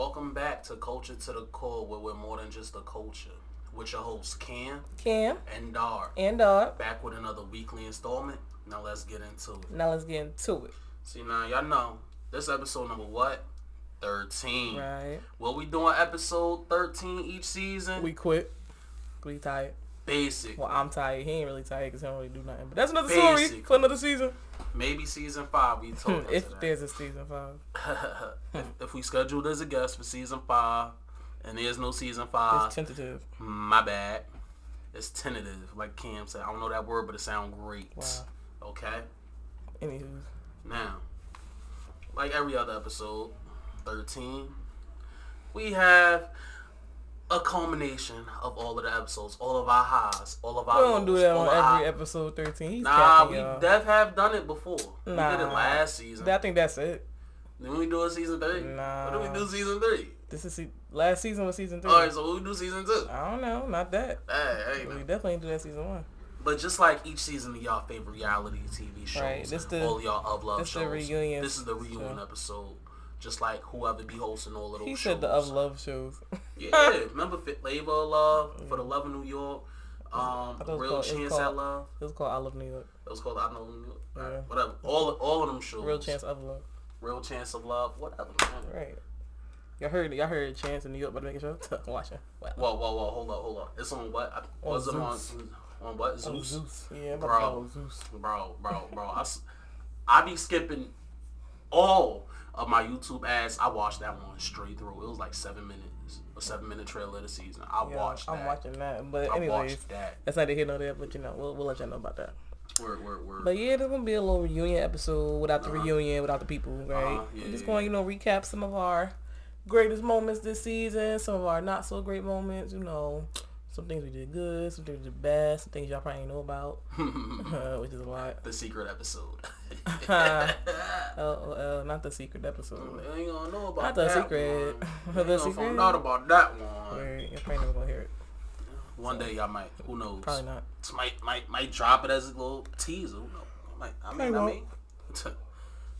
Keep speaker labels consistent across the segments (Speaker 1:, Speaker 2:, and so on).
Speaker 1: Welcome back to Culture to the Core, where we're more than just a culture. With your hosts Cam
Speaker 2: Cam
Speaker 1: and Dar.
Speaker 2: and Dog.
Speaker 1: Back with another weekly installment. Now let's get into it.
Speaker 2: Now let's get into it.
Speaker 1: See now, y'all know this episode number what? Thirteen.
Speaker 2: Right.
Speaker 1: What we doing episode thirteen each season?
Speaker 2: We quit. We tired.
Speaker 1: Basic.
Speaker 2: Well, I'm tired. He ain't really tired because he don't really do nothing. But that's another story for another season.
Speaker 1: Maybe season five. We told hmm,
Speaker 2: if
Speaker 1: that.
Speaker 2: there's a season five.
Speaker 1: if, if we scheduled as a guest for season five, and there's no season five,
Speaker 2: It's tentative.
Speaker 1: my bad. It's tentative, like Cam said. I don't know that word, but it sounds great.
Speaker 2: Wow.
Speaker 1: Okay.
Speaker 2: Anywho.
Speaker 1: Now, like every other episode, 13, we have a culmination of all of the episodes, all of our highs, all of our.
Speaker 2: We don't do that on every
Speaker 1: our-
Speaker 2: episode 13. He's
Speaker 1: Nah, we
Speaker 2: y'all.
Speaker 1: def have done it before. We did it
Speaker 2: Nah.
Speaker 1: last season.
Speaker 2: I think that's it.
Speaker 1: Then we do a season three.
Speaker 2: Nah.
Speaker 1: What do we do season three?
Speaker 2: This is se- last season was season three.
Speaker 1: All right, so what we do season two?
Speaker 2: I don't know. Not that.
Speaker 1: Hey,
Speaker 2: We definitely do that season one.
Speaker 1: But just like each season of y'all favorite reality TV shows,
Speaker 2: Right, this the-
Speaker 1: all y'all of love
Speaker 2: this the
Speaker 1: shows,
Speaker 2: reunion
Speaker 1: this is the reunion episode. Just like whoever be hosting all of those
Speaker 2: He
Speaker 1: shows.
Speaker 2: said the of love shows.
Speaker 1: Yeah, remember Fit Flavor of Love for the Love of New York, um,
Speaker 2: I thought it was
Speaker 1: Real
Speaker 2: called-
Speaker 1: Chance
Speaker 2: called-
Speaker 1: at Love.
Speaker 2: It was called I Love New York.
Speaker 1: It was called I Know New York.
Speaker 2: Yeah.
Speaker 1: Whatever. All all of them shows.
Speaker 2: Real chance of love.
Speaker 1: Real Chance of Love. Whatever. Man.
Speaker 2: Right. Y'all heard y'all heard Chance in New York, but making sure watching. Wow.
Speaker 1: Whoa, whoa, whoa! Hold up, hold up. It's on what? I-
Speaker 2: On
Speaker 1: Was it on
Speaker 2: Zeus.
Speaker 1: on what? Zeus.
Speaker 2: Zeus. Yeah, about to
Speaker 1: Bro.
Speaker 2: Zeus.
Speaker 1: bro, bro, bro. I, I be skipping all of my YouTube ads. I watched that one straight through. It was like seven minutes, a seven minute trailer of the season. I
Speaker 2: Yeah,
Speaker 1: watched that.
Speaker 2: I'm watching that. But
Speaker 1: anyway,
Speaker 2: I
Speaker 1: watched that.
Speaker 2: that's neither hit nor there. But you know, we'll, we'll let y'all know about that.
Speaker 1: Word, word, word.
Speaker 2: But yeah, there's gonna be a little reunion episode without the
Speaker 1: Uh-huh.
Speaker 2: reunion, without the people, right?
Speaker 1: Uh-huh, yeah,
Speaker 2: We're just going, you know, recap some of our greatest moments this season, some of our not so great moments. You know, some things we did good, some things we did bad, some things y'all probably ain't know about, uh, which is a lot.
Speaker 1: the secret episode.
Speaker 2: LOL, uh, not the secret episode.
Speaker 1: Mm, they ain't gonna know about
Speaker 2: Not the
Speaker 1: that
Speaker 2: secret.
Speaker 1: One.
Speaker 2: The secret?
Speaker 1: find out about that one.
Speaker 2: Where you're probably never gonna hear it.
Speaker 1: One day y'all might. Who knows?
Speaker 2: Probably not.
Speaker 1: Might might might drop it as a little teaser. Who knows? Might, I mean, I mean,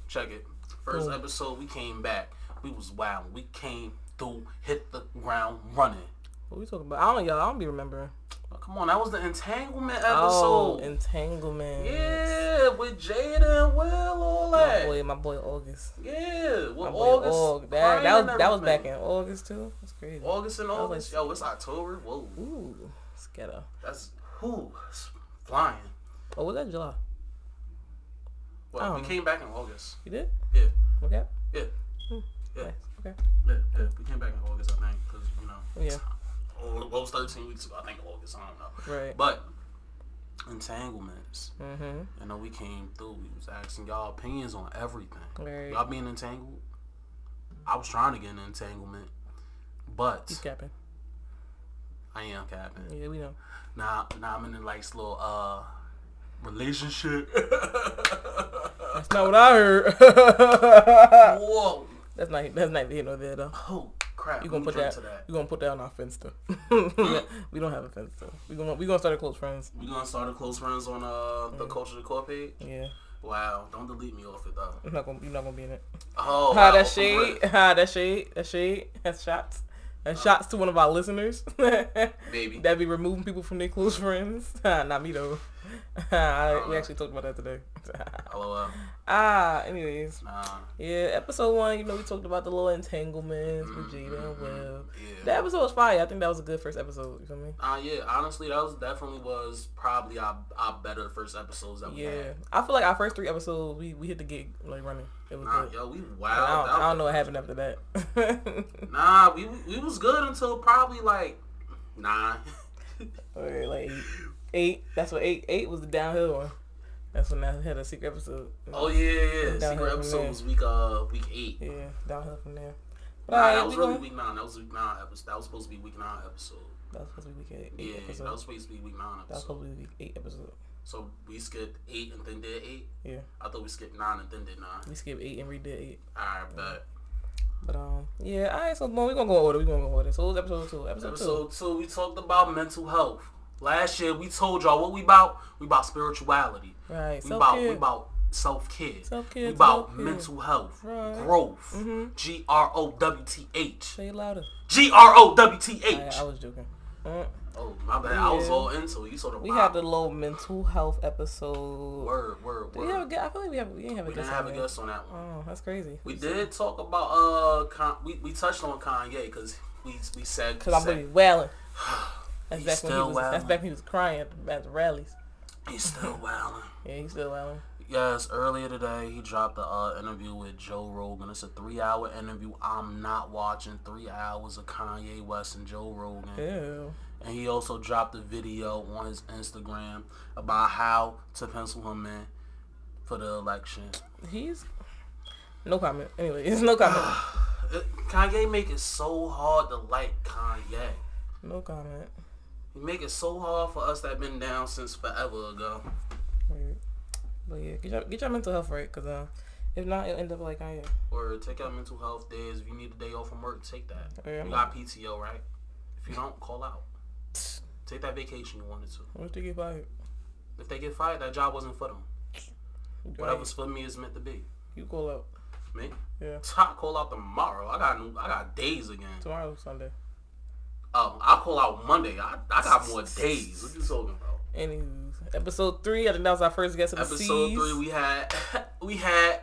Speaker 1: check it. First
Speaker 2: Cool.
Speaker 1: episode, we came back. We was wild. We came through, hit the ground running.
Speaker 2: What we talking about? I don't, y'all. I don't be remembering.
Speaker 1: Oh, come on, that was the entanglement episode.
Speaker 2: Oh, entanglement.
Speaker 1: yeah, with Jada and Will, all that.
Speaker 2: My boy, my boy August.
Speaker 1: Yeah, with
Speaker 2: My boy
Speaker 1: August.
Speaker 2: Aug- That, that was that was back in August too. That's crazy.
Speaker 1: August and August. Yo, it's October. Whoa,
Speaker 2: Ooh, scatter.
Speaker 1: that's who flying.
Speaker 2: Oh, was that July?
Speaker 1: Well, we
Speaker 2: know.
Speaker 1: came back in August.
Speaker 2: You did?
Speaker 1: Yeah,
Speaker 2: Okay.
Speaker 1: yeah, hmm. yeah,
Speaker 2: Nice. Okay.
Speaker 1: yeah, yeah. We came back in August, I think, because you know.
Speaker 2: Yeah.
Speaker 1: Oh, what was 13 weeks ago? I think August. I don't know.
Speaker 2: Right.
Speaker 1: But entanglements.
Speaker 2: Mhm.
Speaker 1: You know, we came through. We was asking y'all opinions on everything.
Speaker 2: Right.
Speaker 1: Y'all being entangled. I was trying to get an entanglement, but
Speaker 2: He's capping.
Speaker 1: I am capping.
Speaker 2: Yeah, we know.
Speaker 1: Now, now I'm in a nice little uh relationship.
Speaker 2: That's not what I heard.
Speaker 1: Whoa!
Speaker 2: that's not. That's not here nor there though.
Speaker 1: Oh crap!
Speaker 2: You gonna put that,
Speaker 1: that.
Speaker 2: You gonna put that on our fence Finsta? we don't have a Finsta. We gonna we gonna start a close friends.
Speaker 1: We gonna start a close friends on uh the culture the core page.
Speaker 2: Yeah.
Speaker 1: Wow! Don't delete me off it though.
Speaker 2: You're not gonna you're not gonna be in it.
Speaker 1: Oh,
Speaker 2: Ha,
Speaker 1: wow,
Speaker 2: that shade. Ha, that shade. That shade. That's shots. That's shots to one of our listeners.
Speaker 1: Baby.
Speaker 2: that be removing people from their close friends. Not me though. I, we actually talked about that today.
Speaker 1: LOL.
Speaker 2: ah, anyways.
Speaker 1: Nah.
Speaker 2: Yeah, episode one, you know, we talked about the little entanglements with Jada and Will.
Speaker 1: Yeah.
Speaker 2: That episode was fire. I think that was a good first episode. You feel me?
Speaker 1: Uh, yeah, honestly, that was definitely was probably our, our better first episodes that we
Speaker 2: Yeah.
Speaker 1: had.
Speaker 2: I feel like our first three episodes, we, we hit the gig like running. It was
Speaker 1: Nah,
Speaker 2: good.
Speaker 1: yo, we
Speaker 2: I
Speaker 1: wild.
Speaker 2: don't, I don't know what happened after that.
Speaker 1: Nah, we we was good until probably like nine.
Speaker 2: or like eight. eight. That's what eight. Eight was the downhill one. That's when I had a secret episode.
Speaker 1: oh yeah, yeah, yeah. Secret episode was week uh week eight.
Speaker 2: Yeah, downhill from there.
Speaker 1: Nah,
Speaker 2: Alright,
Speaker 1: that was really week nine. That was week nine episode. That was supposed to be week nine episode.
Speaker 2: That was supposed to be week eight.
Speaker 1: Yeah,
Speaker 2: episode.
Speaker 1: that was supposed to be week nine episode.
Speaker 2: That was supposed to be week eight episode.
Speaker 1: So we skipped eight and then did eight.
Speaker 2: Yeah,
Speaker 1: I thought we skipped nine and then did nine.
Speaker 2: we skipped eight and redid eight.
Speaker 1: Alright, bet.
Speaker 2: But um, yeah. All right, so boom, we gonna go in order. We gonna go order. So it was episode two. Episode, two.
Speaker 1: Episode two, we talked about mental health. Last year, we told y'all what we about. We about spirituality.
Speaker 2: Right.
Speaker 1: We
Speaker 2: Self
Speaker 1: about we about self care.
Speaker 2: Self-care,
Speaker 1: We about
Speaker 2: self-care.
Speaker 1: mental health,
Speaker 2: Right.
Speaker 1: growth.
Speaker 2: Mhm.
Speaker 1: G R O W T H.
Speaker 2: Say it louder.
Speaker 1: G R O W T
Speaker 2: I,
Speaker 1: H.
Speaker 2: I was joking. Uh,
Speaker 1: Oh my bad. I was all into it. You sort of.
Speaker 2: we had the little mental health episode.
Speaker 1: word, word,
Speaker 2: Do we have a
Speaker 1: word.
Speaker 2: guest? I feel like we have. We didn't have a
Speaker 1: We
Speaker 2: guest.
Speaker 1: didn't have a guest on that one.
Speaker 2: Oh, that's crazy.
Speaker 1: We did talk about uh, Con- we we touched on Kanye because we we said
Speaker 2: Cause I'm
Speaker 1: said-
Speaker 2: really wailing. That's
Speaker 1: He's
Speaker 2: back when he
Speaker 1: still
Speaker 2: was. That's back when he was crying at the rallies.
Speaker 1: he's still wailing.
Speaker 2: Yeah, he's still wailing.
Speaker 1: Yes, earlier today he dropped the uh, interview with Joe Rogan. It's a three-hour interview. I'm not watching three hours of Kanye West and Joe Rogan.
Speaker 2: Ew.
Speaker 1: And he also dropped a video on his Instagram about how to pencil him in for the election.
Speaker 2: He's no comment. Anyway, it's no comment.
Speaker 1: It- Kanye make it so hard to like Kanye.
Speaker 2: no comment.
Speaker 1: He make it so hard for us that been down since forever ago.
Speaker 2: But yeah, get your get your mental health right, cause uh, if not, it'll end up like I am.
Speaker 1: Or take out mental health days. If you need a day off from work, take that.
Speaker 2: Yeah,
Speaker 1: You got PTO, right? If you don't, call out. Take that vacation you wanted to.
Speaker 2: Once they get fired,
Speaker 1: If they get fired, that job wasn't for them.
Speaker 2: you,
Speaker 1: Whatever's for me is meant to be.
Speaker 2: you call out.
Speaker 1: Me?
Speaker 2: Yeah,
Speaker 1: I call out tomorrow. I got I got days again.
Speaker 2: tomorrow Sunday.
Speaker 1: Oh, I'll call out Monday. I, I got more days. What you talking about?
Speaker 2: Anywho, episode three. I think that was our first guest of the
Speaker 1: Episode
Speaker 2: seas.
Speaker 1: three, we had we had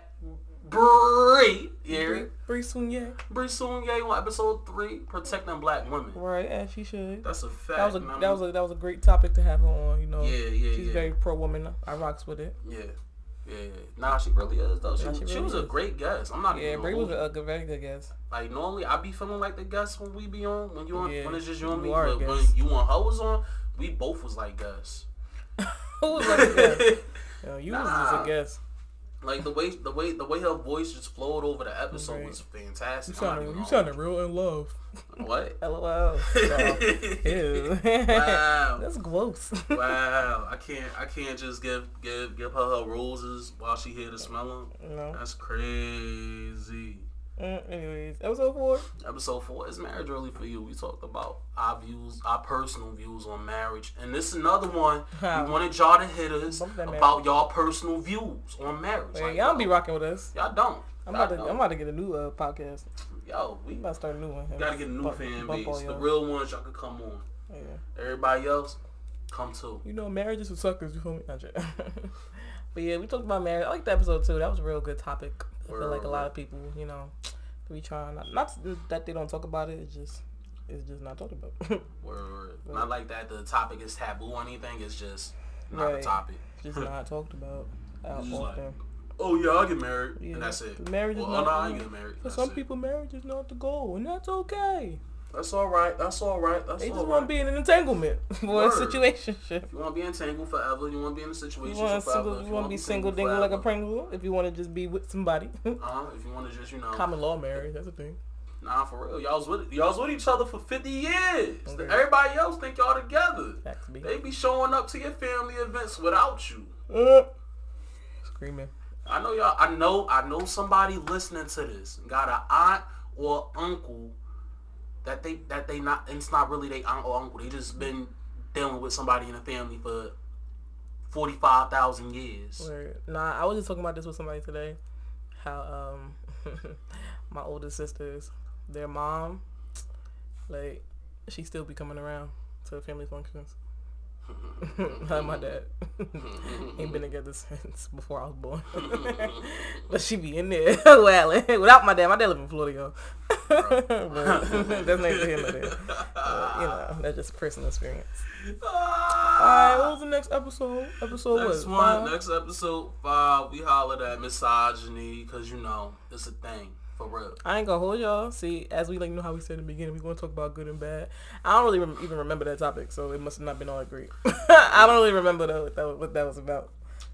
Speaker 1: Bree
Speaker 2: Bree,
Speaker 1: here.
Speaker 2: Bree Soon-Ye.
Speaker 1: Bree Soon-Ye on episode three, protecting black women.
Speaker 2: Right, as she should.
Speaker 1: That's a fact.
Speaker 2: That was a
Speaker 1: you know
Speaker 2: that was a that was a great topic to have her on. You know,
Speaker 1: yeah, yeah,
Speaker 2: she's
Speaker 1: yeah.
Speaker 2: very pro woman. I rocks with it.
Speaker 1: Yeah. Yeah. Nah, she really is though. She,
Speaker 2: Nah, she
Speaker 1: she,
Speaker 2: really
Speaker 1: was a great guest. I'm not
Speaker 2: Yeah,
Speaker 1: gonna
Speaker 2: was a, a good, very good guest.
Speaker 1: like normally I be feeling like the guest when we be on when you on
Speaker 2: Yeah,
Speaker 1: when it's just you and me. But when you and her was on, we both was like guests.
Speaker 2: Who was like a guest? Yo, you was just a guest.
Speaker 1: Like the way the way the way her voice just flowed over the episode
Speaker 2: Right.
Speaker 1: was fantastic. I'm not
Speaker 2: sounded you
Speaker 1: gonna
Speaker 2: sounded real in love.
Speaker 1: what?
Speaker 2: LOL. Wow. Ew.
Speaker 1: Wow.
Speaker 2: That's gross.
Speaker 1: wow, I can't I can't just give give give her her roses while she here to smell them.
Speaker 2: no.
Speaker 1: That's crazy.
Speaker 2: Uh, anyways, episode four.
Speaker 1: Episode four is marriage early for you. We talked about our views, our personal views on marriage, and this is another one. We wanted y'all to hit us about y'all personal views on marriage. Like,
Speaker 2: y'all
Speaker 1: yo,
Speaker 2: be rocking with us.
Speaker 1: Y'all don't.
Speaker 2: I'm about to. I'm about to get a new uh, podcast.
Speaker 1: Yo, we
Speaker 2: I'm about to start a new one.
Speaker 1: gotta get a new
Speaker 2: Bump-
Speaker 1: fan base. The real ones y'all could come on.
Speaker 2: Yeah.
Speaker 1: Everybody else, come too.
Speaker 2: You know, marriage is for suckers. You feel me? Not. but yeah, we talked about marriage. I like the episode too. That was a real good topic. I feel like a lot of people, you know, we trying not, not that they don't talk about it. It's just it's just not talked about.
Speaker 1: Word. Not like that. The topic is taboo or anything. It's just not
Speaker 2: Right.
Speaker 1: a topic.
Speaker 2: It's just not talked about out
Speaker 1: like. Oh yeah, I'll get married,
Speaker 2: Yeah.
Speaker 1: and that's it.
Speaker 2: Marriage is
Speaker 1: oh,
Speaker 2: not-
Speaker 1: oh, no, I getting married.
Speaker 2: For
Speaker 1: That's
Speaker 2: some
Speaker 1: it.
Speaker 2: people, marriage is not the goal, and that's okay.
Speaker 1: That's all right. That's all right. That's
Speaker 2: They
Speaker 1: all
Speaker 2: just
Speaker 1: right.
Speaker 2: want to be in an entanglement or a
Speaker 1: Word.
Speaker 2: situation.
Speaker 1: If you want to be entangled forever, you want to be in a situation
Speaker 2: You want to
Speaker 1: forever.
Speaker 2: single,
Speaker 1: if
Speaker 2: you want to be single, dingle like a Pringle. If you want to just be with somebody,
Speaker 1: Uh-huh. If you want to just, you know,
Speaker 2: common law marriage. That's a thing.
Speaker 1: nah, for real. Y'all's with y'all was with each other for 50 years.
Speaker 2: Okay.
Speaker 1: Everybody else think y'all together. They be showing up to your family events without you.
Speaker 2: Uh, screaming.
Speaker 1: I know y'all. I know. I know somebody listening to this got an aunt or uncle that they that they not. And it's not really they aunt or uncle. They just been dealing with somebody in the family for forty five thousand years.
Speaker 2: Word. Nah, I was just talking about this with somebody today. How um my older sisters, their mom, like she still be coming around to family functions. Not my dad. Ain't been together since before I was born. but she be in there. Without my dad. My dad live in Florida. But that's neither here nor there. But, you know, that's just personal experience. Ah. Alright, what was the next episode? Episode
Speaker 1: Next
Speaker 2: what?
Speaker 1: one,
Speaker 2: Five?
Speaker 1: next episode five, we hollered at misogyny because you know it's a thing for real.
Speaker 2: I ain't gonna hold y'all. See, as we like know how we said in the beginning, we gonna talk about good and bad. I don't really rem- even remember that topic, so it must have not been all great. I don't really remember though what that, what that was about.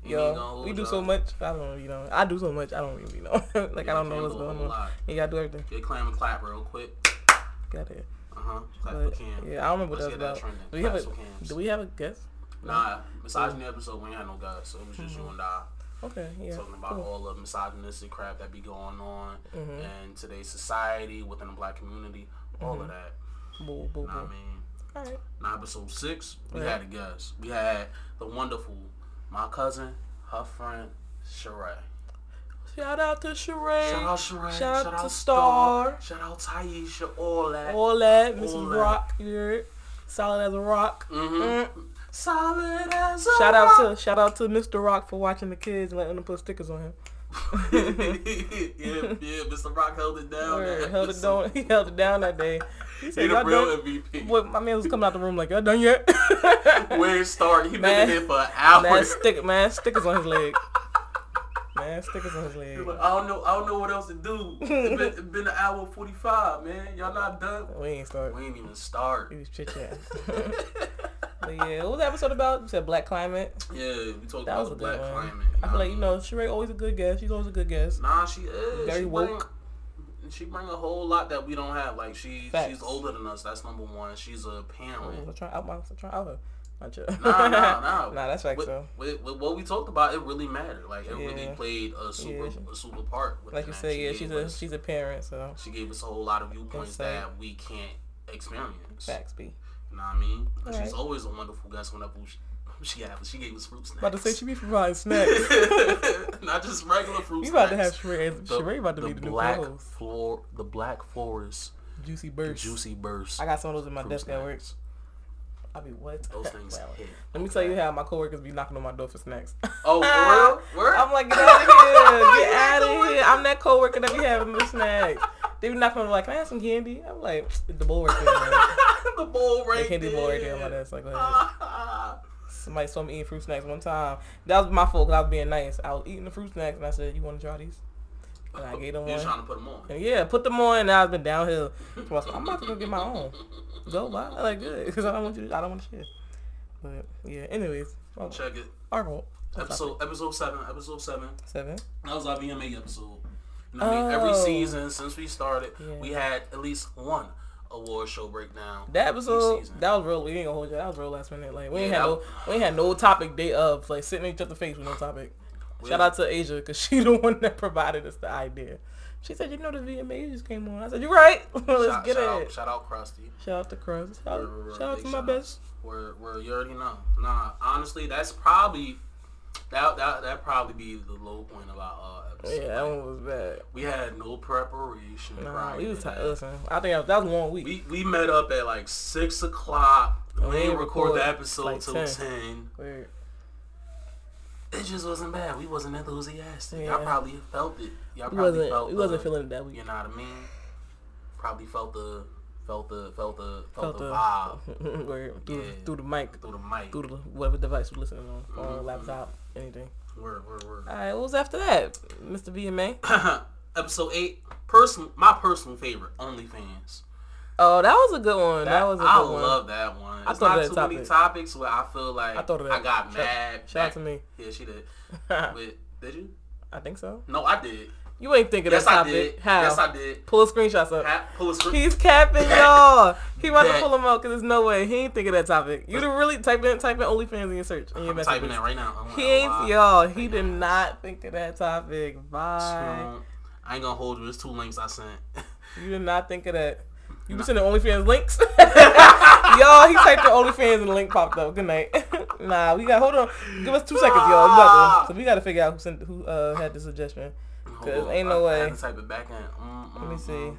Speaker 1: You
Speaker 2: Yo, we do
Speaker 1: y'all.
Speaker 2: so much. I don't, you know, I do so much. I don't really know. like I don't know what's going on. You gotta do everything.
Speaker 1: Get clam and clap real quick.
Speaker 2: Got it.
Speaker 1: Uh huh. Clap
Speaker 2: But,
Speaker 1: for Cam.
Speaker 2: yeah, I don't remember what
Speaker 1: Let's
Speaker 2: that
Speaker 1: get
Speaker 2: was
Speaker 1: that
Speaker 2: about. Do we have a
Speaker 1: Cams.
Speaker 2: Do we have a guest?
Speaker 1: Nah, misogyny episode we ain't had no guys, so it was just you and I
Speaker 2: Okay, yeah.
Speaker 1: talking about
Speaker 2: cool.
Speaker 1: all the misogynistic crap that be going on
Speaker 2: Mhm.
Speaker 1: in today's society within the black community, all
Speaker 2: Mm-hmm.
Speaker 1: of that.
Speaker 2: Boo, boo,
Speaker 1: Know what I mean,
Speaker 2: All right.
Speaker 1: now episode six, we
Speaker 2: Right.
Speaker 1: had a guest. We had the wonderful my cousin, her friend, Sheree.
Speaker 2: Shout out to Sheree.
Speaker 1: Shout out Sheree.
Speaker 2: Shout out to
Speaker 1: Star. Shout out Taisha. All that.
Speaker 2: All that. Mrs. Rock. You heard? Solid as a rock.
Speaker 1: Mm-hmm. Solid as a
Speaker 2: Shout out
Speaker 1: rock.
Speaker 2: to shout out to Mr. Rock for watching the kids and letting them put stickers on him.
Speaker 1: yeah, yeah, Mr. Rock held it down.
Speaker 2: Word,
Speaker 1: that
Speaker 2: held it down. He held it down that day. He said,
Speaker 1: the
Speaker 2: "Y'all
Speaker 1: real
Speaker 2: done?"
Speaker 1: MVP.
Speaker 2: Boy, my man was coming out the room like, "Y'all done yet?"
Speaker 1: Where it started, he
Speaker 2: Man.
Speaker 1: been in here for an
Speaker 2: man,
Speaker 1: hour.
Speaker 2: stick, man, stickers on his leg. Man, stickers on his leg.
Speaker 1: like, I don't know. I don't know what else to do. It's been, it's been an hour forty five, man. Y'all not done.
Speaker 2: We ain't start.
Speaker 1: We ain't even start.
Speaker 2: He was chit chat. but yeah, what was the episode about? You said black climate.
Speaker 1: Yeah, we talked
Speaker 2: That
Speaker 1: about
Speaker 2: was a
Speaker 1: black
Speaker 2: good one.
Speaker 1: climate.
Speaker 2: I feel like you um, know, Sheree always a good guest. She's always a good guest.
Speaker 1: Nah, she is.
Speaker 2: Very
Speaker 1: she
Speaker 2: woke.
Speaker 1: Bring, she bring a whole lot that we don't have. Like she,
Speaker 2: Facts.
Speaker 1: she's older than us. That's number one. She's a parent.
Speaker 2: Oh, I'm trying out my, I'm trying out her. You.
Speaker 1: Nah, nah, nah.
Speaker 2: nah, that's facts
Speaker 1: with,
Speaker 2: though.
Speaker 1: with, with what we talked about, it really mattered. Like it really played a super,
Speaker 2: Yeah.
Speaker 1: a super part.
Speaker 2: Like you said, yeah, she's a
Speaker 1: us-
Speaker 2: she's a parent, so
Speaker 1: she gave us a whole lot of viewpoints
Speaker 2: Insight.
Speaker 1: that we can't experience.
Speaker 2: facts be.
Speaker 1: You know what I mean? She's always a wonderful guest whenever she, she had she gave us fruit snacks.
Speaker 2: About to say she be providing snacks.
Speaker 1: Not just regular fruit snacks.
Speaker 2: about to have Sheree. Sheree about to be the new
Speaker 1: black
Speaker 2: co-host.
Speaker 1: floor, the black forest,
Speaker 2: Juicy
Speaker 1: the
Speaker 2: burst.
Speaker 1: juicy burst.
Speaker 2: I got some of those in my desk at work. I be what?
Speaker 1: Those things
Speaker 2: Well,
Speaker 1: hit.
Speaker 2: Let me tell you how my coworkers be knocking on my door for snacks.
Speaker 1: Oh, for real? Word?
Speaker 2: I'm like, get out of here. Get out of here. I'm that coworker that be having the snacks. They be knocking on like, can I have some candy? I'm like, the bowl right there.
Speaker 1: the bowl right
Speaker 2: The candy
Speaker 1: there.
Speaker 2: bowl right there on my desk. Like.
Speaker 1: Ah.
Speaker 2: Somebody saw me eating fruit snacks one time. That was my fault because I was being nice. I was eating the fruit snacks and I said, you want to try these? And I gave them
Speaker 1: You're
Speaker 2: one.
Speaker 1: trying to put them on.
Speaker 2: And yeah, put them on and now it's been downhill. So I I'm about to go get my own. Go, why? I like good because I don't want you. To, I don't want to share. But yeah, anyways, oh,
Speaker 1: Check it.
Speaker 2: our fault.
Speaker 1: Episode episode seven. Episode seven.
Speaker 2: seven.
Speaker 1: That was our VMA episode. You know what I mean? Every
Speaker 2: Oh.
Speaker 1: season since we started,
Speaker 2: Yeah.
Speaker 1: we had at least one award show breakdown.
Speaker 2: That episode, that was real. We ain't gonna hold you. That was real last minute. Like we ain't had no, we ain't had no topic day of like sitting each other face with no topic.
Speaker 1: We-
Speaker 2: Shout out to Asia because she the one that provided us the idea. She said, "You know the VMAs just came on." I said, "You're right. Let's
Speaker 1: shout,
Speaker 2: get
Speaker 1: shout
Speaker 2: it."
Speaker 1: Out, shout out Krusty.
Speaker 2: Shout out to Cruz. Shout,
Speaker 1: word, word.
Speaker 2: shout out to my
Speaker 1: shout
Speaker 2: best.
Speaker 1: Where where you already know. Nah, honestly, that's probably that that that probably be the low point of our uh, episode.
Speaker 2: Yeah, that one was bad.
Speaker 1: We had no preparation.
Speaker 2: Nah, we was tired. Listen, I think that was, that was a week.
Speaker 1: We we met up at like six o'clock.
Speaker 2: And
Speaker 1: We didn't record
Speaker 2: record
Speaker 1: the episode
Speaker 2: like
Speaker 1: till
Speaker 2: 10.
Speaker 1: ten.
Speaker 2: Weird.
Speaker 1: It just wasn't bad. We wasn't enthusiastic.
Speaker 2: Yeah.
Speaker 1: Y'all probably felt it. Y'all probably
Speaker 2: wasn't.
Speaker 1: felt
Speaker 2: We wasn't feeling it that week.
Speaker 1: You know what I mean? Probably felt the felt the felt the felt,
Speaker 2: Felt
Speaker 1: the, vibe
Speaker 2: Word. Through,
Speaker 1: Yeah.
Speaker 2: through the mic,
Speaker 1: through the mic.
Speaker 2: through the whatever device you're listening on, phone,
Speaker 1: Mhm.
Speaker 2: laptop, anything.
Speaker 1: Word, word, word.
Speaker 2: All right, what was after that, Mr. VMA?
Speaker 1: Episode eight. Personal, my personal favorite. OnlyFans.
Speaker 2: Oh, that was a good one. That, was a good
Speaker 1: I
Speaker 2: one.
Speaker 1: I love that one.
Speaker 2: I
Speaker 1: It's
Speaker 2: thought
Speaker 1: not too
Speaker 2: that
Speaker 1: many topics where I feel like
Speaker 2: I thought of that.
Speaker 1: I got
Speaker 2: Shout-
Speaker 1: mad.
Speaker 2: Shout out to me.
Speaker 1: Yeah, she did. Wait, did you?
Speaker 2: I think so.
Speaker 1: No, I did.
Speaker 2: You ain't thinking
Speaker 1: Yes,
Speaker 2: that
Speaker 1: I
Speaker 2: topic.
Speaker 1: did.
Speaker 2: How?
Speaker 1: Yes, I did.
Speaker 2: Pull a screenshot up.
Speaker 1: Ha- Pull a script.
Speaker 2: He's capping y'all. He about to pull him out because there's no way he ain't think of that topic. You really type in type in OnlyFans in your search in your
Speaker 1: I'm
Speaker 2: messages.
Speaker 1: typing it right now.
Speaker 2: He ain't
Speaker 1: wow.
Speaker 2: y'all. He did not think of that topic. Bye.
Speaker 1: So, I ain't gonna hold you. It's two links I sent.
Speaker 2: You did not think of that. You be sending OnlyFans links. y'all, he typed the OnlyFans and the link popped up. Good night. nah, we got hold on. Give us two seconds, y'all. We about to, so we got to figure out who sent who uh, had the suggestion. Cause ain't
Speaker 1: I-
Speaker 2: no
Speaker 1: I had
Speaker 2: way.
Speaker 1: to type it back in. Mm,
Speaker 2: Let me
Speaker 1: mm,
Speaker 2: see.
Speaker 1: mm.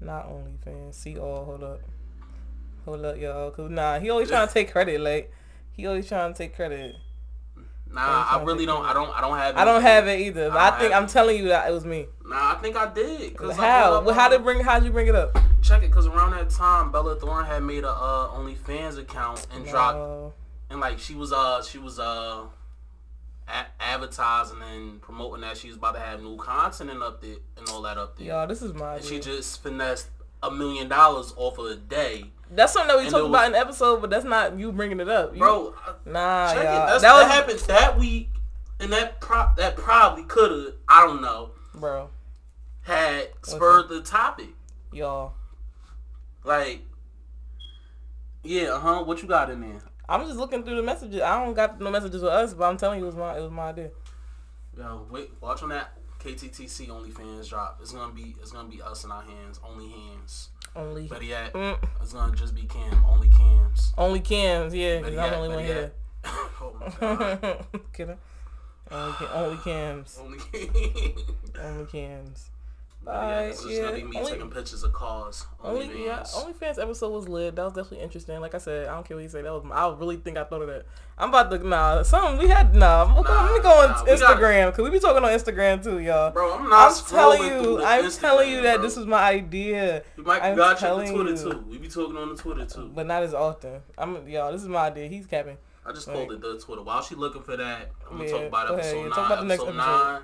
Speaker 2: Not OnlyFans. See all. Hold up. Hold up, y'all. Cause nah, he always trying to take credit. Like he always trying to take credit.
Speaker 1: Nah, I really don't. I don't. I don't have.
Speaker 2: I don't have it either. But
Speaker 1: I
Speaker 2: I, think I'm
Speaker 1: it.
Speaker 2: telling you that it was me.
Speaker 1: Nah, I think I did. Cause
Speaker 2: How? Well, how did bring? How'd you bring it up?
Speaker 1: check it? Cause around that time, Bella Thorne had made a uh, OnlyFans account and dropped, and like she was uh she was uh a- advertising and promoting that she was about to have new content and up there and all that up there.
Speaker 2: Y'all, this is my
Speaker 1: And she just finessed a million dollars off of a day,
Speaker 2: That's something that we
Speaker 1: and
Speaker 2: talked about
Speaker 1: was-
Speaker 2: in the episode, but that's not you bringing it up. You-
Speaker 1: bro.
Speaker 2: Nah,
Speaker 1: Check it.
Speaker 2: y'all.
Speaker 1: That's,
Speaker 2: that
Speaker 1: that,
Speaker 2: was
Speaker 1: happened that week, and that pro- that probably could have I don't know
Speaker 2: bro.
Speaker 1: Had spurred the topic.
Speaker 2: Y'all,
Speaker 1: Like, yeah, uh huh. What you got in there?
Speaker 2: I'm just looking through the messages. I don't got no messages with us, but I'm telling you, it was my it was my idea.
Speaker 1: Yo, wait, watch on that KTTC OnlyFans drop. It's gonna be it's gonna be us in our hands, only hands.
Speaker 2: Only,
Speaker 1: But yet,
Speaker 2: Mm.
Speaker 1: it's gonna just be Cam, only Cams.
Speaker 2: only cams. Yeah, 'cause I'm the only one here.
Speaker 1: oh my god.
Speaker 2: Kidding. Only, only cams.
Speaker 1: Only.
Speaker 2: Only cams.
Speaker 1: Yeah, it's
Speaker 2: yeah,
Speaker 1: gonna be me
Speaker 2: only-
Speaker 1: taking pictures of cars.
Speaker 2: Only
Speaker 1: Only
Speaker 2: yeah. OnlyFans episode was lit. That was definitely interesting. Like I said, I don't care what you say. That was I really think I thought of that. I'm about to nah. Something we had nah. On, let me go on
Speaker 1: Nah,
Speaker 2: Instagram because we be talking on Instagram too, y'all.
Speaker 1: Bro, I'm not.
Speaker 2: I'm telling you, I'm telling you that
Speaker 1: bro.
Speaker 2: this was my idea,
Speaker 1: You might
Speaker 2: I'm
Speaker 1: gotta check the Twitter
Speaker 2: you.
Speaker 1: too. We be talking on the Twitter too.
Speaker 2: but not as often. I'm y'all. This is my idea. He's capping.
Speaker 1: I just called it the Twitter. While she looking for that, I'm gonna
Speaker 2: Yeah,
Speaker 1: talk about
Speaker 2: go ahead,
Speaker 1: episode
Speaker 2: yeah,
Speaker 1: nine.
Speaker 2: talk about the next
Speaker 1: episode
Speaker 2: episode.
Speaker 1: nine,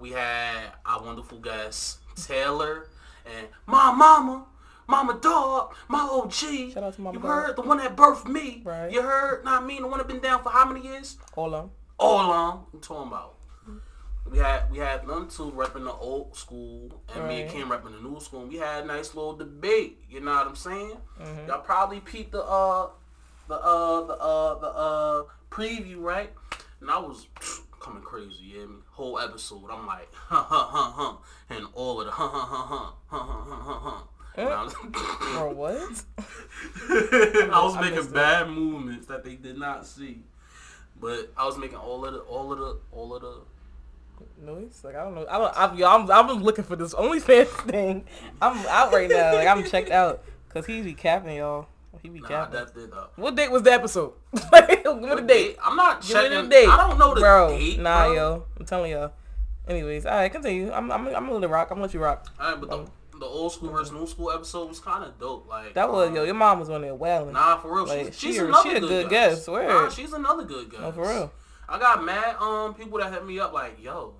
Speaker 1: we had our wonderful guest Taylor and my mama, mama dog, my OG.
Speaker 2: Shout out to Mama
Speaker 1: you
Speaker 2: Dog.
Speaker 1: heard the one that birthed me.
Speaker 2: Right.
Speaker 1: You heard? Not me, the one that been down for how many years?
Speaker 2: All on.
Speaker 1: All along. I'm talking about. We had we had them two repping the old school and me and
Speaker 2: Right.
Speaker 1: Kim repping the new school. We had a nice little debate. You know what I'm saying?
Speaker 2: Mhm.
Speaker 1: Y'all probably peeped the uh the uh the uh the uh preview, right? And I was coming crazy, you hear me? Whole episode, I'm like, ha ha ha ha, and all of the ha ha ha ha, ha ha ha ha Or
Speaker 2: uh, what?
Speaker 1: I was
Speaker 2: I
Speaker 1: making bad that. movements that they did not see, but I was making all of the, all of the, all of the
Speaker 2: noise. Like I don't know. I don't, I'm, I'm, I'm, I'm looking for this OnlyFans thing. I'm out right now. Like I'm checked out because he be capping y'all. He be
Speaker 1: Nah,
Speaker 2: capping.
Speaker 1: that did uh,
Speaker 2: What date was the episode? Give me the date.
Speaker 1: I'm not
Speaker 2: Give
Speaker 1: checking.
Speaker 2: the date.
Speaker 1: I don't know the
Speaker 2: bro.
Speaker 1: date,
Speaker 2: nah,
Speaker 1: bro.
Speaker 2: yo. I'm telling y'all. Anyways, all right, continue. I'm, I'm, I'm gonna let it rock. I'm gonna let you rock.
Speaker 1: All right, but the, the old school versus new school episode was kind of dope. Like
Speaker 2: That was
Speaker 1: um,
Speaker 2: yo. Your mom was on there wailing.
Speaker 1: Nah, for real.
Speaker 2: Like,
Speaker 1: she's, she's
Speaker 2: a-
Speaker 1: another
Speaker 2: she a
Speaker 1: good,
Speaker 2: good
Speaker 1: guest.
Speaker 2: guest, word.
Speaker 1: Nah, she's another good guest.
Speaker 2: No, for real.
Speaker 1: I got mad um people that hit me up like, yo,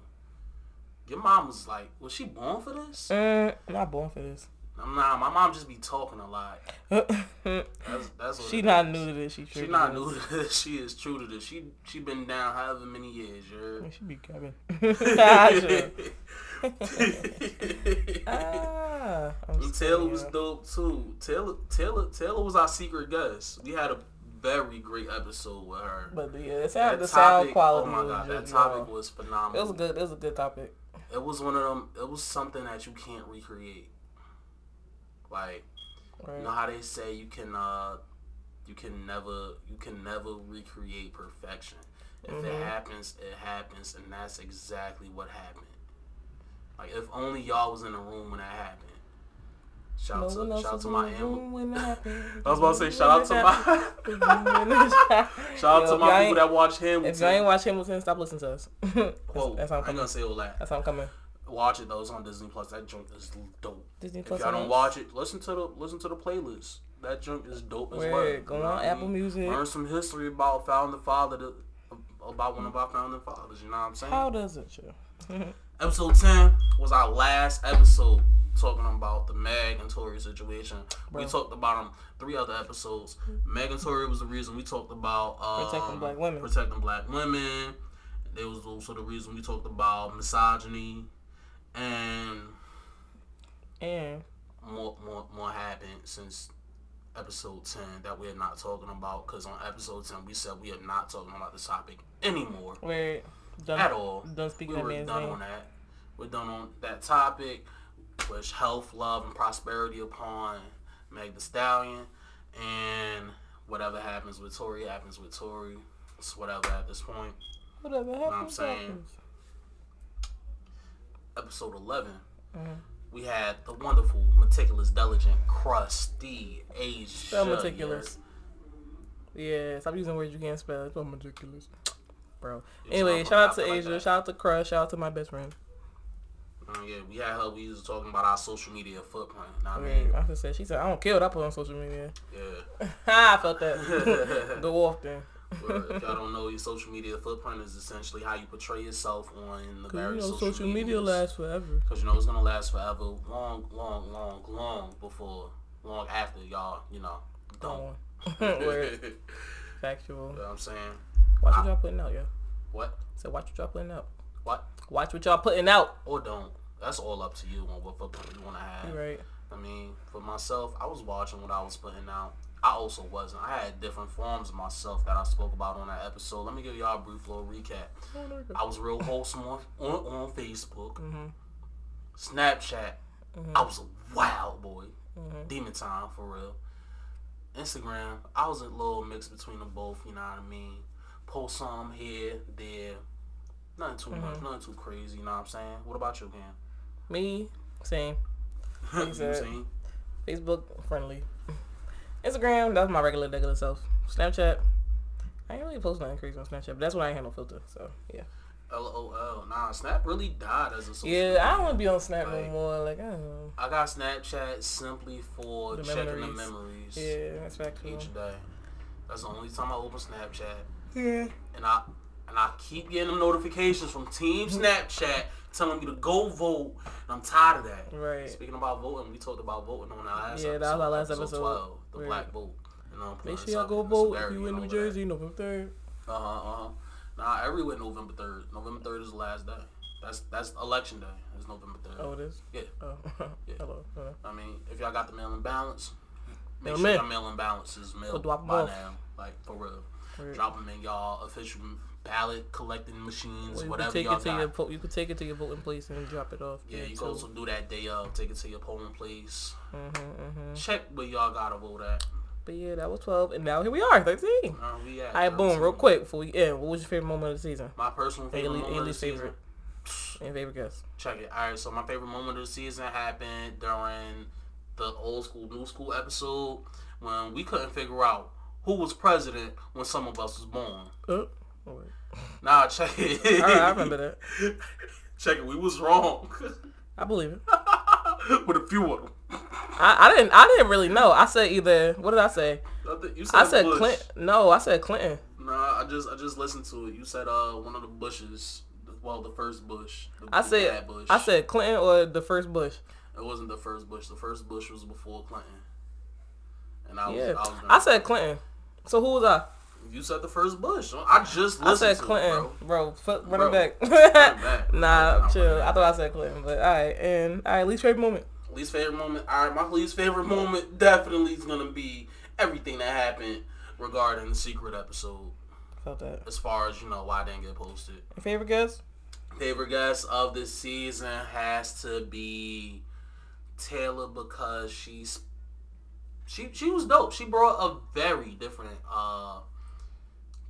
Speaker 1: your mom was like, was she born for this?
Speaker 2: I'm not born for this.
Speaker 1: Nah, my mom just be talking a lot. That's that's what
Speaker 2: she not
Speaker 1: is.
Speaker 2: new to this. She true
Speaker 1: She not new to this. She is true to this. She she been down however many years. Heard?
Speaker 2: She be capping. Ah, I'm
Speaker 1: Taylor was dope too. Taylor Taylor Taylor was our secret guest. We had a very great episode with her.
Speaker 2: But yeah, the sound, the sound
Speaker 1: topic-
Speaker 2: quality
Speaker 1: Oh my god, that
Speaker 2: just,
Speaker 1: topic was
Speaker 2: It was good. It was a good topic.
Speaker 1: It was one of them. It was something that you can't recreate. Like
Speaker 2: Right.
Speaker 1: you know how they say you can uh you can never you can never recreate perfection. If
Speaker 2: Mhm.
Speaker 1: it happens, it happens, and that's exactly what happened. Like if only y'all was in the room when that happened. Shout
Speaker 2: No
Speaker 1: out to shout out to my
Speaker 2: the
Speaker 1: Am-
Speaker 2: room when it happened.
Speaker 1: I was about to say shout out to my shout out to my people that watch Hamilton.
Speaker 2: If you ain't watch Hamilton, stop listening to us. that's,
Speaker 1: Whoa,
Speaker 2: that's how
Speaker 1: I
Speaker 2: I'm
Speaker 1: ain't gonna say all that.
Speaker 2: That's how I'm coming.
Speaker 1: Watch it though. It's on Disney Plus. That junk is dope.
Speaker 2: Disney Plus.
Speaker 1: If
Speaker 2: y'all
Speaker 1: don't watch it, listen to the listen to the playlist. That junk is dope as well.
Speaker 2: Go
Speaker 1: You know
Speaker 2: on Apple
Speaker 1: mean?
Speaker 2: Music.
Speaker 1: Learn some history about founding the father, to, about one of our founding fathers. You know what I'm saying?
Speaker 2: How does it, you?
Speaker 1: Episode ten was our last episode talking about the Meg and Tory situation. We talked about them three other episodes. Meg and Tory was the reason we talked about um,
Speaker 2: Protecting black women.
Speaker 1: Protecting black women. It was also the reason we talked about misogyny and
Speaker 2: and
Speaker 1: more more more happened since episode 10 that we're not talking about because on episode 10 we said we are not talking about this topic anymore
Speaker 2: we're done.
Speaker 1: at all
Speaker 2: Done speaking
Speaker 1: we were done
Speaker 2: name.
Speaker 1: on that we're done on that topic wish health love and prosperity upon meg the stallion and whatever happens with tori happens with tori it's whatever at this point
Speaker 2: Whatever
Speaker 1: I'm saying?
Speaker 2: happens.
Speaker 1: Episode 11
Speaker 2: Mhm.
Speaker 1: we had the wonderful meticulous diligent crusty age
Speaker 2: Spell meticulous. Yeah, stop using words you can't spell. It's so ridiculous, bro. Anyway, shout out to
Speaker 1: like
Speaker 2: Asia.
Speaker 1: that.
Speaker 2: Shout out to Crush. Shout out to my best friend.
Speaker 1: Uh, yeah, we had her. We was talking about our social media footprint. Know what I mean,
Speaker 2: I said she said I don't care what I put on social media.
Speaker 1: yeah.
Speaker 2: I felt that. Go off then.
Speaker 1: If y'all don't know, your social media footprint is essentially how you portray yourself on the
Speaker 2: Cause you know social media
Speaker 1: medias.
Speaker 2: lasts forever.
Speaker 1: Because you know it's gonna last forever, long, long, long, long before, long after y'all, you know, don't.
Speaker 2: Don't.
Speaker 1: you know
Speaker 2: Factual.
Speaker 1: what I'm saying?
Speaker 2: Watch what y'all putting out, yo.
Speaker 1: What?
Speaker 2: So watch what y'all putting out.
Speaker 1: What?
Speaker 2: Watch what y'all putting out.
Speaker 1: Or don't. That's all up to you on what footprint you want to have.
Speaker 2: Right.
Speaker 1: I mean, for myself, I was watching what I was putting out. I also wasn't. I had different forms of myself that I spoke about on that episode. Let me give y'all a brief little recap. I was real wholesome on, on, on Facebook.
Speaker 2: Mm-hmm.
Speaker 1: Snapchat,
Speaker 2: Mhm.
Speaker 1: I was a wild boy.
Speaker 2: Mhm.
Speaker 1: Demon time, for real. Instagram, I was a little mix between them both, you know what I mean? Post some here, there. Nothing too
Speaker 2: Mm-hmm.
Speaker 1: much, nothing too crazy. You know what I'm saying? What about you, Cam?
Speaker 2: Me, same.
Speaker 1: you know
Speaker 2: said-
Speaker 1: what I'm saying?
Speaker 2: Facebook friendly. Instagram, that's my regular regular self. Snapchat, I ain't really post nothing crazy on Snapchat, but that's when I ain't have no filter. So yeah.
Speaker 1: LOL. Nah, Snap really died as a social
Speaker 2: Yeah, I don't want to be on Snap no more. Like I don't know.
Speaker 1: I got Snapchat simply for
Speaker 2: The
Speaker 1: checking the
Speaker 2: memories.
Speaker 1: memories
Speaker 2: Yeah, that's factual.
Speaker 1: each day. That's the only time I open Snapchat.
Speaker 2: Yeah.
Speaker 1: and I and I keep getting them notifications from Team Snapchat telling me to go vote, and I'm tired of that.
Speaker 2: Right.
Speaker 1: Speaking about voting, we talked about voting on our last
Speaker 2: Yeah,
Speaker 1: episode.
Speaker 2: that was our last episode.
Speaker 1: 12, the
Speaker 2: Right.
Speaker 1: black vote. You know,
Speaker 2: Make sure y'all go vote if you in New Jersey, November third.
Speaker 1: that. Uh huh. Uh huh. Nah, everywhere November third. November third is the last day. That's that's election day. It's November third.
Speaker 2: Oh, it is.
Speaker 1: Yeah.
Speaker 2: Oh,
Speaker 1: Yeah.
Speaker 2: hello. hello.
Speaker 1: I mean, if y'all got the mail-in balance, make
Speaker 2: Mail
Speaker 1: sure
Speaker 2: in.
Speaker 1: your mail-in balance is mailed by
Speaker 2: off.
Speaker 1: now. Like for real. Drop them in y'all official ballot collecting machines,
Speaker 2: Or you
Speaker 1: whatever
Speaker 2: take
Speaker 1: y'all
Speaker 2: it to
Speaker 1: got.
Speaker 2: your po- you could take it to your voting place and drop it off.
Speaker 1: Yeah, you can also do that day of. Take it to your polling place.
Speaker 2: Mhm, mhm.
Speaker 1: Check where y'all gotta vote at.
Speaker 2: But yeah, that was twelve, and now here we are, thirteen.
Speaker 1: Uh, we at
Speaker 2: All right, boom, real quick before we end. What was your favorite moment of the season?
Speaker 1: My personal favorite
Speaker 2: Ailey-
Speaker 1: moment of the
Speaker 2: Ailey's
Speaker 1: season.
Speaker 2: favorite. And favorite guest.
Speaker 1: Check it. All right, so my favorite moment of the season happened during the old school, new school episode when we couldn't figure out who was president when some of us was born.
Speaker 2: Oh, wait.
Speaker 1: Nah, check it.
Speaker 2: Right, I remember that.
Speaker 1: check it. We was wrong
Speaker 2: I believe it.
Speaker 1: with a few of them.
Speaker 2: I, I didn't. I didn't really know. I said either. What did I say?
Speaker 1: I you said,
Speaker 2: I said
Speaker 1: Bush.
Speaker 2: Clinton. No, I said Clinton.
Speaker 1: Nah, I just I just listened to it. You said uh one of the Bushes, well the first Bush. The,
Speaker 2: I said.
Speaker 1: Bush.
Speaker 2: I said Clinton or the first Bush.
Speaker 1: it wasn't the first Bush. The first Bush was before Clinton. And I was,
Speaker 2: Yeah,
Speaker 1: I, was
Speaker 2: I said Clinton. So who was I?
Speaker 1: You said the first Bush. I just listened
Speaker 2: I said
Speaker 1: to
Speaker 2: Clinton,
Speaker 1: it,
Speaker 2: bro.
Speaker 1: Bro,
Speaker 2: it
Speaker 1: run
Speaker 2: back.
Speaker 1: back.
Speaker 2: nah, chill.
Speaker 1: run it
Speaker 2: I thought I said Clinton, but all right. And all right, least favorite moment.
Speaker 1: Least favorite moment. All right, my least favorite moment definitely is gonna be everything that happened regarding the secret episode.
Speaker 2: Felt that.
Speaker 1: As far as you know, why it didn't get posted.
Speaker 2: Your favorite guest?
Speaker 1: Favorite guest of the season has to be Taylor because she's she she was dope. She brought a very different uh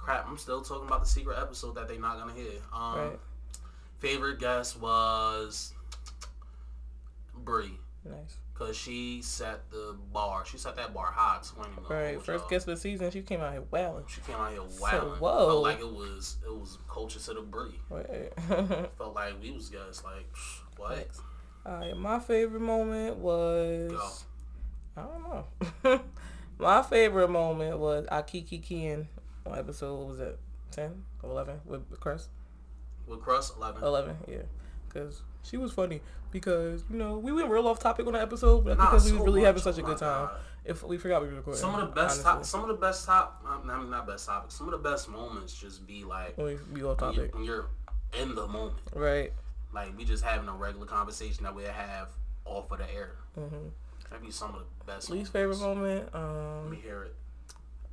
Speaker 1: crap. I'm still talking about the secret episode that they're not gonna hear. Um
Speaker 2: Right.
Speaker 1: favorite guest was Bree
Speaker 2: Nice.
Speaker 1: because she set the bar. She set that bar high. So I ain't even gonna
Speaker 2: Right. First guest of the season. She came out here wailing.
Speaker 1: She came out here wilding.
Speaker 2: whoa.
Speaker 1: Felt like it was it was culture to the Bree.
Speaker 2: Right.
Speaker 1: Felt like we was guys like what?
Speaker 2: All right, my favorite moment was
Speaker 1: Go.
Speaker 2: I don't know. my favorite moment was I kiki keying on episode what was it 10 or 11 with Chris
Speaker 1: With Crust, 11.
Speaker 2: 11 yeah because she was funny because you know we went real off topic on the episode but
Speaker 1: Nah,
Speaker 2: because we
Speaker 1: were
Speaker 2: really
Speaker 1: much.
Speaker 2: having such a
Speaker 1: Oh
Speaker 2: good time
Speaker 1: God.
Speaker 2: if we forgot we were recording
Speaker 1: Some of the best top, some of the best top, I mean, not best topics. Some of the best moments just be like
Speaker 2: when we off
Speaker 1: when, you,
Speaker 2: topic
Speaker 1: when you're in the moment.
Speaker 2: right
Speaker 1: Like we just having a regular conversation that we have off of the air.
Speaker 2: hmm
Speaker 1: That'd be some of the best.
Speaker 2: least
Speaker 1: moments.
Speaker 2: favorite moment
Speaker 1: Let
Speaker 2: um
Speaker 1: me hear it.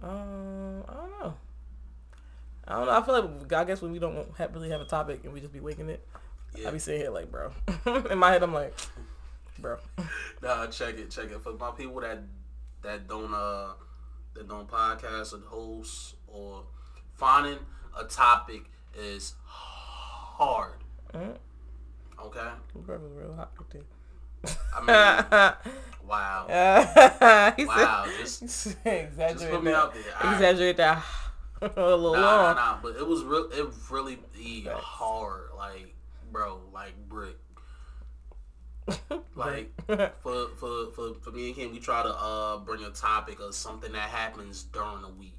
Speaker 2: Um, I don't know. I don't know. I feel like I guess when we don't have, really have a topic and we just be winging it,
Speaker 1: Yeah.
Speaker 2: I be sitting here like, bro. In my head, I'm like, bro.
Speaker 1: Nah, check it, check it. For my people that that don't uh that don't podcast or host or finding a topic is hard.
Speaker 2: Mhm.
Speaker 1: Okay.
Speaker 2: Bro was real hot right there.
Speaker 1: I mean, wow.
Speaker 2: he
Speaker 1: Wow.
Speaker 2: said,
Speaker 1: Just, just put me
Speaker 2: that.
Speaker 1: out there. All right.
Speaker 2: Exaggerate that a little
Speaker 1: Nah, nah,
Speaker 2: long.
Speaker 1: nah. But it was real. It really be hard. Like, bro, like brick. Like for, for for for me and Kim, we try to uh bring a topic of something that happens during the week.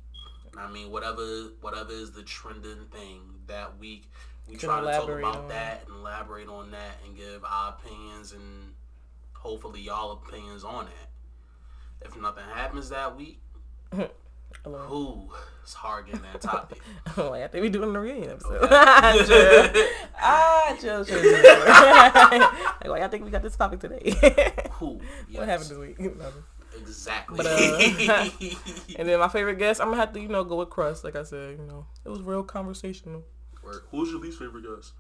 Speaker 1: I mean, whatever whatever is the trending thing that week, we try to talk about that and elaborate on that and give our opinions and hopefully y'all opinions on that. If nothing happens that week,
Speaker 2: Hello.
Speaker 1: who it's hard getting that topic.
Speaker 2: like, I think we're doing the reunion episode.
Speaker 1: Okay.
Speaker 2: chill. Ah, chill, chill, chill. chill. like, why I think we got this topic today.
Speaker 1: Who? Yes.
Speaker 2: What happened this week? Nothing.
Speaker 1: Exactly.
Speaker 2: But, uh, And then my favorite guest, I'm gonna have to, you know, go with Crust. Like I said, you know, it was real conversational.
Speaker 1: Word. Who's your least favorite guest?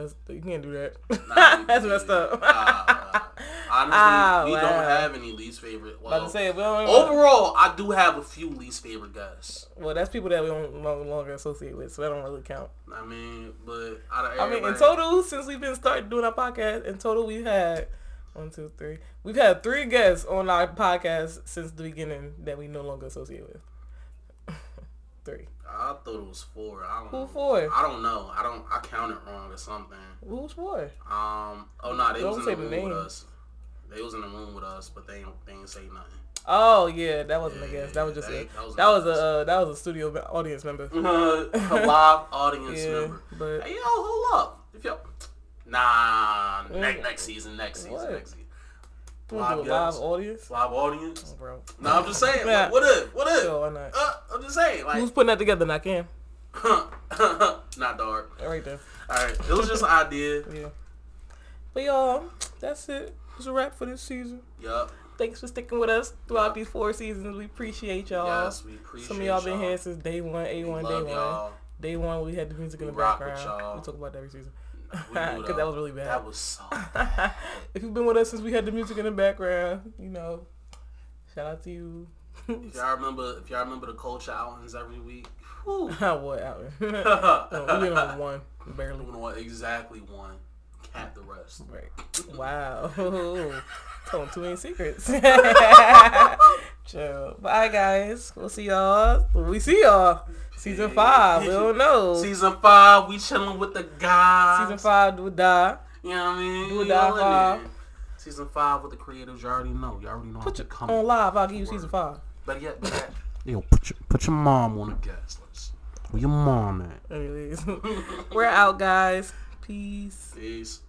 Speaker 2: That's, you can't do that.
Speaker 1: Nah,
Speaker 2: That's messed up.
Speaker 1: Nah. Honestly,
Speaker 2: Ah,
Speaker 1: we
Speaker 2: wow.
Speaker 1: don't have any least favorite. Well,
Speaker 2: say, we don't,
Speaker 1: overall, I do have a few least favorite guys.
Speaker 2: well, that's people that we don't no longer associate with, so that don't really count.
Speaker 1: I mean, but out of
Speaker 2: I mean, in total, since we've been starting doing our podcast, in total we've had one, two, three. We've had three guests on our podcast since the beginning that we no longer associate with. Three.
Speaker 1: I thought it was four. I don't
Speaker 2: Who
Speaker 1: know.
Speaker 2: for?
Speaker 1: I don't know. I don't. I counted wrong or something.
Speaker 2: Who's for?
Speaker 1: Um. Oh no, they
Speaker 2: Don't
Speaker 1: was in
Speaker 2: say
Speaker 1: the
Speaker 2: the
Speaker 1: room with
Speaker 2: name.
Speaker 1: us. They was in the room with us, but they ain't, they ain't say nothing.
Speaker 2: Oh yeah, that wasn't a guest. That was just
Speaker 1: that
Speaker 2: a
Speaker 1: that was
Speaker 2: a uh, that was a studio audience member.
Speaker 1: a live audience
Speaker 2: Yeah,
Speaker 1: member.
Speaker 2: but
Speaker 1: Hey yo, hold up. If y'all, nah, next next season, next season,
Speaker 2: What?
Speaker 1: next season.
Speaker 2: We do a live audience,
Speaker 1: live audience.
Speaker 2: oh, bro.
Speaker 1: No, I'm just saying. Like, what up? What up?
Speaker 2: Sure, why not?
Speaker 1: Uh, I'm just saying. Like,
Speaker 2: Who's putting that together? Not Cam.
Speaker 1: not dark.
Speaker 2: Right there.
Speaker 1: All right, it was just an idea.
Speaker 2: Yeah. But y'all, that's it. It's a wrap for this season.
Speaker 1: Yup.
Speaker 2: Thanks for sticking with us throughout
Speaker 1: Yeah.
Speaker 2: these four seasons. We appreciate y'all.
Speaker 1: Yes, we appreciate
Speaker 2: Some of y'all been
Speaker 1: y'all.
Speaker 2: here since day one, A
Speaker 1: We
Speaker 2: one, day one.
Speaker 1: y'all.
Speaker 2: Day one, we had the music in the background. We talk about that every season.
Speaker 1: We do,
Speaker 2: 'Cause that was really bad.
Speaker 1: That was so.
Speaker 2: if you've been with us since we had the music in the background, you know, shout out to you.
Speaker 1: If y'all remember, if y'all remember the culture outings every week,
Speaker 2: what, Alvin? oh, we been on one, barely.
Speaker 1: Moving on exactly one, cap the rest.
Speaker 2: Right. Wow. Told too many secrets. Chill. Bye, guys. We'll see y'all. We see y'all. Season five. We don't know.
Speaker 1: Season five, we chilling with the guys.
Speaker 2: Season five, do or die.
Speaker 1: You know what I mean?
Speaker 2: Do or die five.
Speaker 1: Season five with the creators, you already know. You already know.
Speaker 2: Put
Speaker 1: I'm
Speaker 2: your
Speaker 1: coming.
Speaker 2: on live. I'll give you season five.
Speaker 1: But yet, better yet. Yo, put your put your mom on the guest list. Where your mom at?
Speaker 2: Anyways, we're out, guys. Peace.
Speaker 1: Peace.